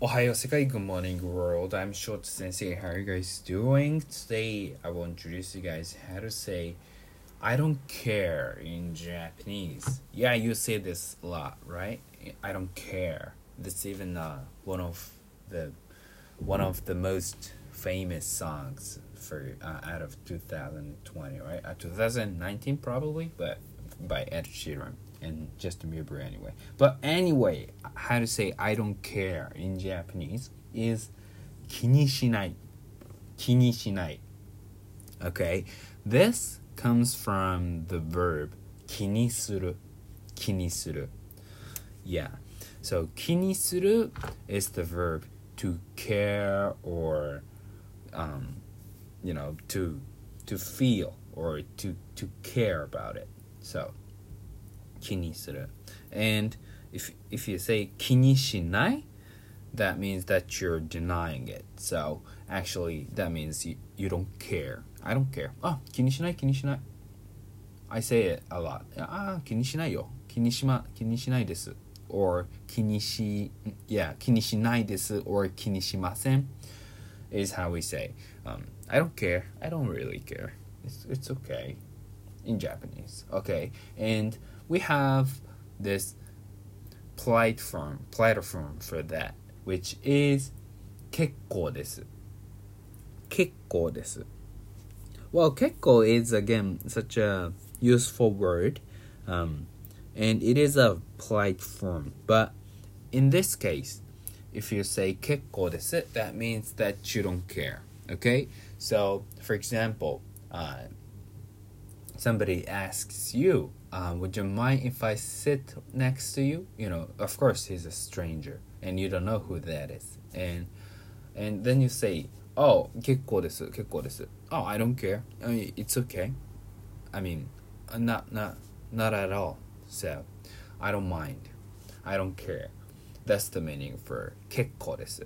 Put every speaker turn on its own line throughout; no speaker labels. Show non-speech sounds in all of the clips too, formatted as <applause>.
Ohayo Sekai, good morning world. I'm Short Sensei. How are you guys doing? Today I will introduce you guys how to say I don't care in Japanese. Yeah, you say this a lot, right? I don't care. That's even uh, one of the one of the most famous songs for uh, out of 2020, right? Uh, 2019 probably, but by Ed Sheeran and Justin Bieber anyway. But anyway, how to say I don't care in Japanese is 気にしない.気にしない. Okay, this comes from the verb 気にする.気にする. Yeah, so 気にする is the verb to care or, um, you know, to to feel or to to care about it. So 気にする and if if you say 気にしない that means that you're denying it so actually that means you, you don't care I don't care あ気にしない気にしない I say it a lot あ気にしないよ気にしま気にしないです or 気にし yeah 気にしないです or 気にしません is how we say um, I don't care I don't really care it's, it's okay in Japanese okay and we have this platform platform for that which is 結構です結構です well 結構 is again such a useful word um, and it is a polite form but in this case if you say 結構です that means that you don't care okay so for example uh, somebody asks you uh, would you mind if I sit next to you? You know, of course he's a stranger and you don't know who that is. And and then you say, oh, 結構です,結構です. Oh, I don't care. I mean, it's okay. I mean, uh, not not not at all. So, I don't mind. I don't care. That's the meaning for 結構です.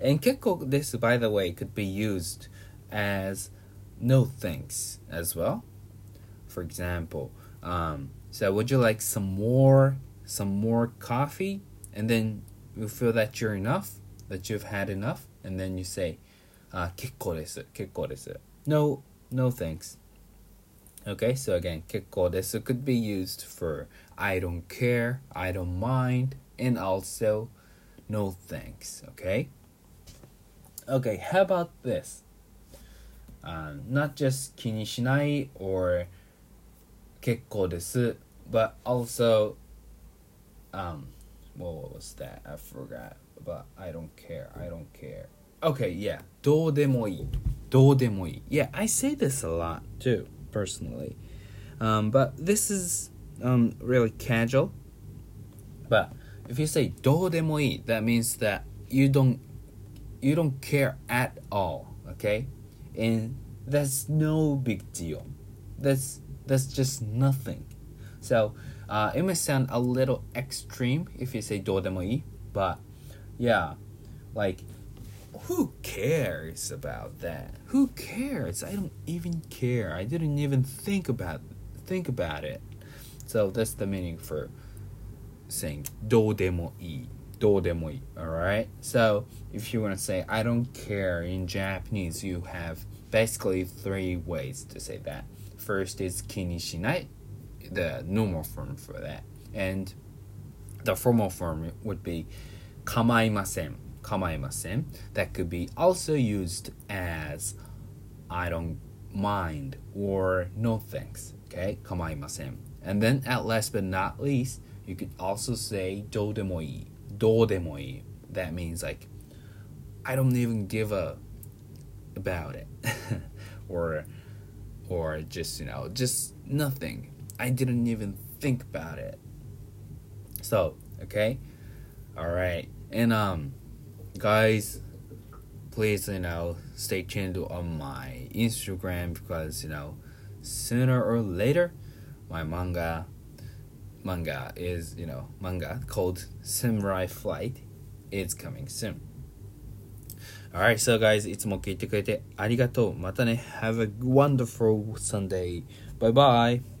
And 結構です by the way could be used as no thanks as well for example um, so would you like some more some more coffee and then you feel that you're enough that you've had enough and then you say uh, 結構です結構です no no thanks okay so again 結構です could be used for I don't care I don't mind and also no thanks okay okay how about this um, not just 気にしない or 結構です but also um what was that I forgot but I don't care I don't care okay yeah どうでもいいどうでもいい yeah I say this a lot too personally um but this is um really casual but if you say どうでもいい that means that you don't you don't care at all okay and that's no big deal. That's that's just nothing. So uh, it may sound a little extreme if you say dodemoi, but yeah, like who cares about that? Who cares? I don't even care. I didn't even think about think about it. So that's the meaning for saying do demo i. どうでもいい alright so if you want to say i don't care in japanese you have basically three ways to say that first is 気にしない the normal form for that and the formal form would be 構いません構いません that could be also used as I don't mind or no thanks okay 構いません and then at last but not least you could also say どうでもいい どうでもいい that means like I don't even give a about it <laughs> or or just you know just nothing i didn't even think about it so okay all right and um guys please you know stay tuned on my instagram because you know sooner or later my manga manga is you know manga called samurai flight is coming soon Alright, so guys, いつも聞いてくれてありがとう。またね。Have a wonderful Sunday. Bye bye.